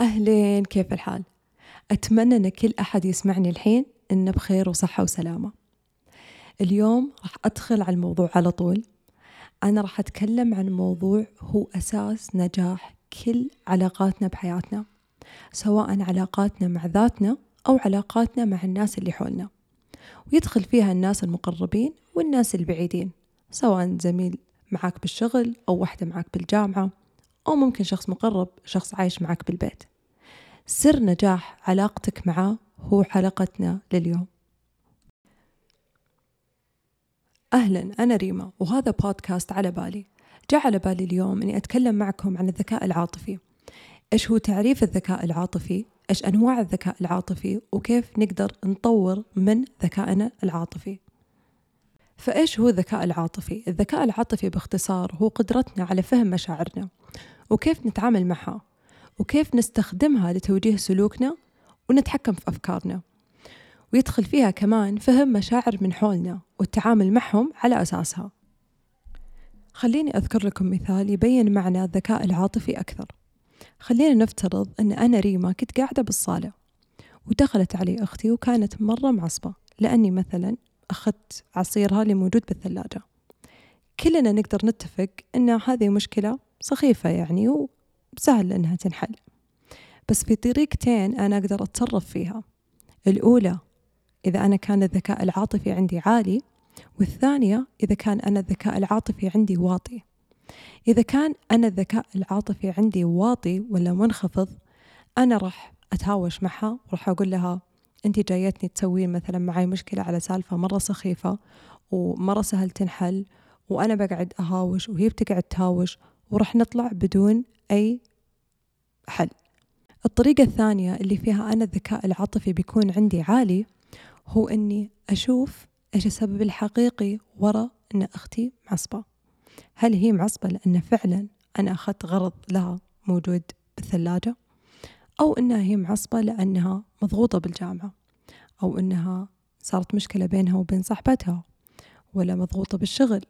أهلين كيف الحال؟ أتمنى أن كل أحد يسمعني الحين إنه بخير وصحة وسلامة. اليوم راح أدخل على الموضوع على طول. أنا راح أتكلم عن موضوع هو أساس نجاح كل علاقاتنا بحياتنا سواء علاقاتنا مع ذاتنا أو علاقاتنا مع الناس اللي حولنا. ويدخل فيها الناس المقربين والناس البعيدين سواء زميل معك بالشغل أو واحدة معك بالجامعة. أو ممكن شخص مقرب شخص عايش معك بالبيت. سر نجاح علاقتك معه هو حلقتنا لليوم. أهلا أنا ريما وهذا بودكاست على بالي. جاء على بالي اليوم أني أتكلم معكم عن الذكاء العاطفي. إيش هو تعريف الذكاء العاطفي؟ إيش أنواع الذكاء العاطفي؟ وكيف نقدر نطور من ذكائنا العاطفي؟ فإيش هو الذكاء العاطفي؟ الذكاء العاطفي باختصار هو قدرتنا على فهم مشاعرنا. وكيف نتعامل معها وكيف نستخدمها لتوجيه سلوكنا ونتحكم في أفكارنا. ويدخل فيها كمان فهم مشاعر من حولنا والتعامل معهم على أساسها. خليني أذكر لكم مثال يبين معنى الذكاء العاطفي أكثر. خلينا نفترض أن أنا ريما كنت قاعدة بالصالة ودخلت علي أختي وكانت مرة معصبة لأني مثلا أخذت عصيرها اللي موجود بالثلاجة. كلنا نقدر نتفق أن هذه مشكلة سخيفة يعني وسهل أنها تنحل. بس في طريقتين أنا أقدر أتصرف فيها. الأولى إذا أنا كان الذكاء العاطفي عندي عالي والثانية إذا كان أنا الذكاء العاطفي عندي واطي. إذا كان أنا الذكاء العاطفي عندي واطي ولا منخفض أنا راح أتهاوش معها وراح أقول لها أنت جايتني تسوين مثلا معي مشكلة على سالفة مرة سخيفة ومرة سهل تنحل وأنا بقعد أهاوش وهي بتقعد تهاوش وراح نطلع بدون أي حل. الطريقة الثانية اللي فيها أنا الذكاء العاطفي بيكون عندي عالي هو أني أشوف إيش السبب الحقيقي وراء أن أختي معصبة. هل هي معصبة لأن فعلا أنا أخذت غرض لها موجود بالثلاجة؟ أو أنها هي معصبة لأنها مضغوطة بالجامعة؟ أو أنها صارت مشكلة بينها وبين صاحبتها؟ ولا مضغوطة بالشغل؟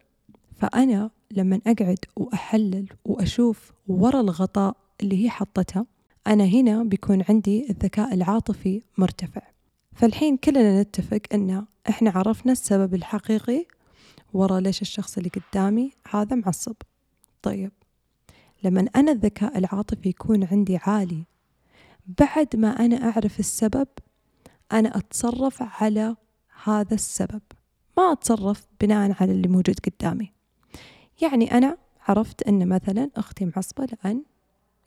فأنا لما أقعد وأحلل وأشوف ورا الغطاء اللي هي حطتها أنا هنا بيكون عندي الذكاء العاطفي مرتفع. فالحين كلنا نتفق أن إحنا عرفنا السبب الحقيقي ورا ليش الشخص اللي قدامي هذا معصب. طيب لما أنا الذكاء العاطفي يكون عندي عالي بعد ما أنا أعرف السبب أنا أتصرف على هذا السبب. ما أتصرف بناء على اللي موجود قدامي. يعني أنا عرفت أن مثلا أختي معصبة لأن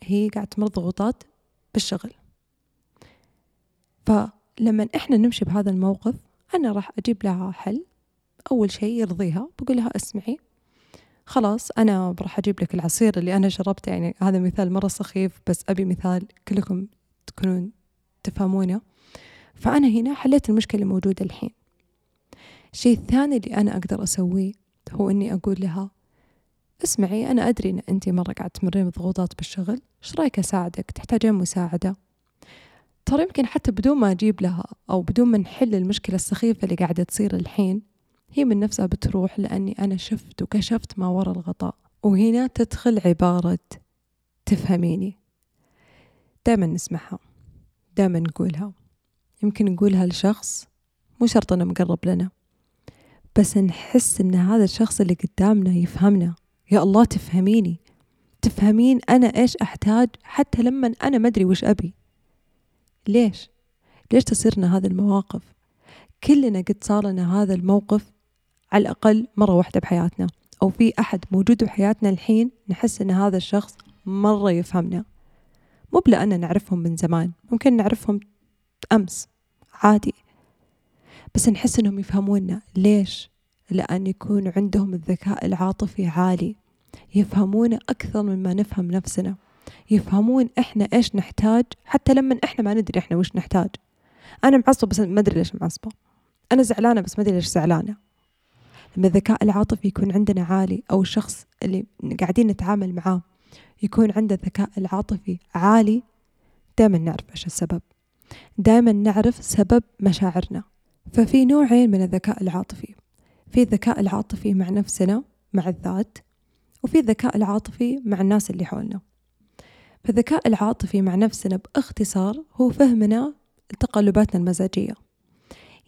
هي قاعدة تمر ضغوطات بالشغل. فلما إحنا نمشي بهذا الموقف أنا راح أجيب لها حل أول شيء يرضيها بقول لها اسمعي خلاص أنا راح أجيب لك العصير اللي أنا شربته يعني هذا مثال مرة سخيف بس أبي مثال كلكم تكونون تفهمونه. فأنا هنا حليت المشكلة الموجودة الحين. الشيء الثاني اللي أنا أقدر أسويه هو إني أقول لها اسمعي أنا أدري إن أنت مرة قاعدة تمرين بضغوطات بالشغل. إيش رأيك أساعدك؟ تحتاجين مساعدة. ترى يمكن حتى بدون ما أجيب لها أو بدون ما نحل المشكلة السخيفة اللي قاعدة تصير الحين هي من نفسها بتروح لأني أنا شفت وكشفت ما وراء الغطاء. وهنا تدخل عبارة تفهميني. دائما نسمعها. دائما نقولها. يمكن نقولها لشخص مو شرط إنه مقرب لنا. بس نحس إن هذا الشخص اللي قدامنا يفهمنا. يا الله تفهميني تفهمين أنا إيش أحتاج حتى لما أنا ما أدري وش أبي ليش؟ ليش تصيرنا هذه المواقف؟ كلنا قد صار لنا هذا الموقف على الأقل مرة واحدة بحياتنا أو في أحد موجود بحياتنا الحين نحس أن هذا الشخص مرة يفهمنا مو بلأن نعرفهم من زمان ممكن نعرفهم أمس عادي بس نحس أنهم يفهمونا ليش؟ لأن يكون عندهم الذكاء العاطفي عالي. يفهمون أكثر مما نفهم نفسنا. يفهمون إحنا إيش نحتاج حتى لما إحنا ما ندري إحنا وش نحتاج. أنا معصبة بس ما أدري ليش معصبة. أنا زعلانة بس ما أدري ليش زعلانة. لما الذكاء العاطفي يكون عندنا عالي أو الشخص اللي قاعدين نتعامل معاه يكون عنده الذكاء العاطفي عالي دائما نعرف إيش السبب. دائما نعرف سبب مشاعرنا. ففي نوعين من الذكاء العاطفي. في الذكاء العاطفي مع نفسنا مع الذات وفي الذكاء العاطفي مع الناس اللي حولنا. فالذكاء العاطفي مع نفسنا باختصار هو فهمنا لتقلباتنا المزاجية.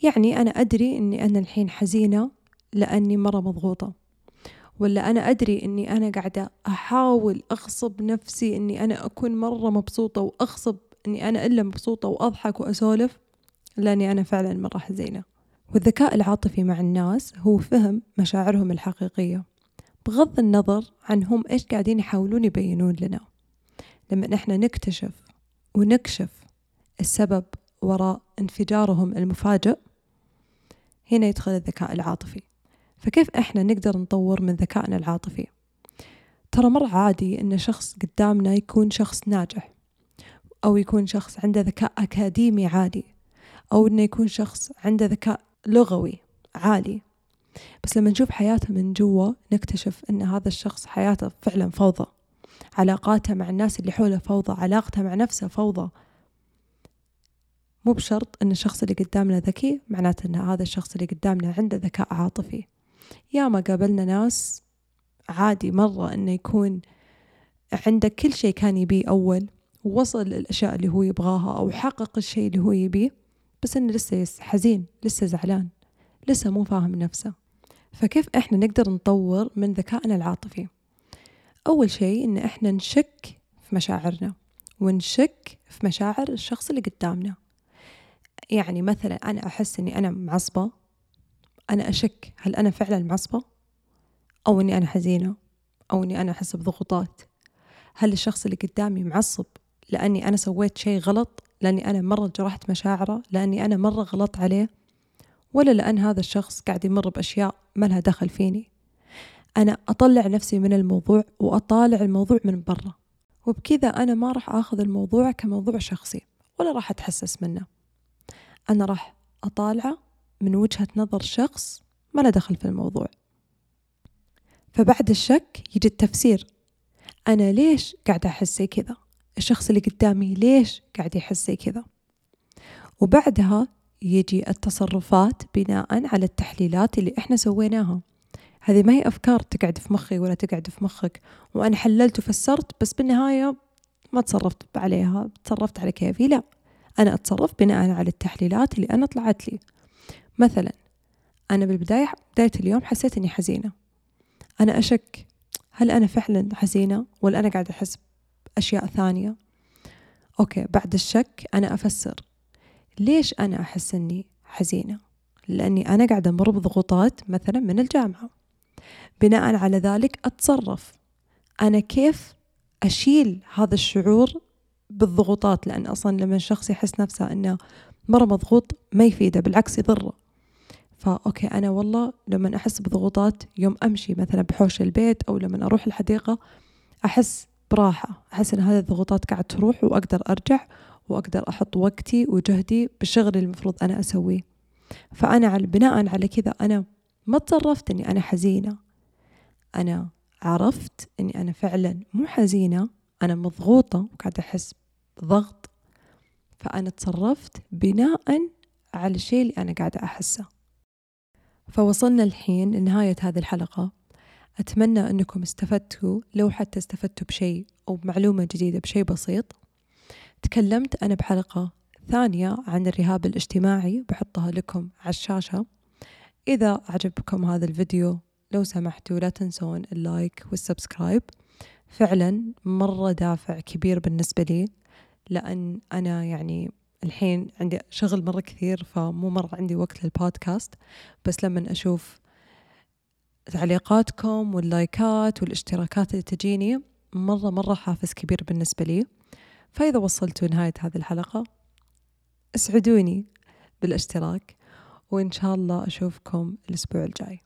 يعني أنا أدري أني أنا الحين حزينة لأني مرة مضغوطة ولا أنا أدري أني أنا قاعدة أحاول أغصب نفسي أني أنا أكون مرة مبسوطة وأغصب أني أنا إلا مبسوطة وأضحك وأسولف لأني أنا فعلا مرة حزينة. والذكاء العاطفي مع الناس هو فهم مشاعرهم الحقيقية. بغض النظر عن هم إيش قاعدين يحاولون يبينون لنا. لما إحنا نكتشف ونكشف السبب وراء انفجارهم المفاجئ هنا يدخل الذكاء العاطفي. فكيف إحنا نقدر نطور من ذكائنا العاطفي؟ ترى مرة عادي إن شخص قدامنا يكون شخص ناجح أو يكون شخص عنده ذكاء أكاديمي عالي أو إنه يكون شخص عنده ذكاء لغوي عالي. بس لما نشوف حياته من جوا نكتشف أن هذا الشخص حياته فعلا فوضى. علاقاته مع الناس اللي حوله فوضى علاقته مع نفسه فوضى. مو بشرط أن الشخص اللي قدامنا ذكي معناته أن هذا الشخص اللي قدامنا عنده ذكاء عاطفي. يا ما قابلنا ناس عادي مرة أنه يكون عنده كل شيء كان يبيه أول ووصل للأشياء اللي هو يبغاها أو حقق الشيء اللي هو يبيه. بس إنه لسه حزين لسه زعلان لسه مو فاهم نفسه. فكيف إحنا نقدر نطور من ذكائنا العاطفي؟ أول شيء إن إحنا نشك في مشاعرنا ونشك في مشاعر الشخص اللي قدامنا. يعني مثلا أنا أحس إني أنا معصبة أنا أشك هل أنا فعلا معصبة؟ أو إني أنا حزينة؟ أو إني أنا أحس بضغوطات؟ هل الشخص اللي قدامي معصب لأني أنا سويت شيء غلط؟ لأني أنا مرة جرحت مشاعره لأني أنا مرة غلط عليه ولا لأن هذا الشخص قاعد يمر بأشياء ما لها دخل فيني. أنا أطلع نفسي من الموضوع وأطالع الموضوع من برا وبكذا أنا ما راح أخذ الموضوع كموضوع شخصي ولا راح أتحسس منه. أنا راح أطالعه من وجهة نظر شخص ما له دخل في الموضوع. فبعد الشك يجي التفسير. أنا ليش قاعدة أحس زي كذا؟ الشخص اللي قدامي ليش قاعد يحس زي كذا. وبعدها يجي التصرفات بناء على التحليلات اللي إحنا سويناها. هذه ما هي أفكار تقعد في مخي ولا تقعد في مخك وأنا حللت وفسرت بس بالنهاية ما تصرفت عليها تصرفت على كيفي. لا أنا أتصرف بناء على التحليلات اللي أنا طلعت لي. مثلا أنا بالبداية بداية اليوم حسيت إني حزينة. أنا أشك هل أنا فعلا حزينة؟ ولا أنا قاعدة أحس بأشياء ثانية. okay بعد الشك أنا أفسر. ليش أنا أحس إني حزينة؟ لأني أنا قاعدة أمر بضغوطات مثلا من الجامعة. بناء على ذلك أتصرف. أنا كيف أشيل هذا الشعور بالضغوطات؟ لأن أصلا لما الشخص يحس نفسه أنه مرة مضغوط ما يفيده بالعكس يضره. ف okay أنا والله لما أحس بضغوطات يوم أمشي مثلا بحوش البيت أو لما أروح الحديقة أحس براحة. أحس أن هذه الضغوطات قاعد تروح وأقدر أرجع وأقدر أحط وقتي وجهدي بالشغل اللي المفروض أنا أسويه. فأنا على بناء على كذا أنا ما تصرفت أني أنا حزينة. أنا عرفت أني أنا فعلا مو حزينة أنا مضغوطة وقاعدة أحس بضغط. فأنا تصرفت بناء على الشيء اللي أنا قاعدة أحسه. فوصلنا الحين لنهاية هذه الحلقة. أتمنى أنكم استفدتوا لو حتى استفدتوا بشيء أو بمعلومة جديدة بشيء بسيط. تكلمت أنا بحلقة ثانية عن الرهاب الاجتماعي بحطها لكم على الشاشة. إذا عجبكم هذا الفيديو لو سمحتوا لا تنسون ال like وال subscribe. فعلا مرة دافع كبير بالنسبة لي لأن أنا يعني الحين عندي شغل مرة كثير فمو مرة عندي وقت للبودكاست. بس لما أشوف تعليقاتكم واللايكات والاشتراكات اللي تجيني مرة مرة حافز كبير بالنسبة لي. فإذا وصلتوا نهاية هذه الحلقة اسعدوني بالاشتراك وإن شاء الله أشوفكم الأسبوع الجاي.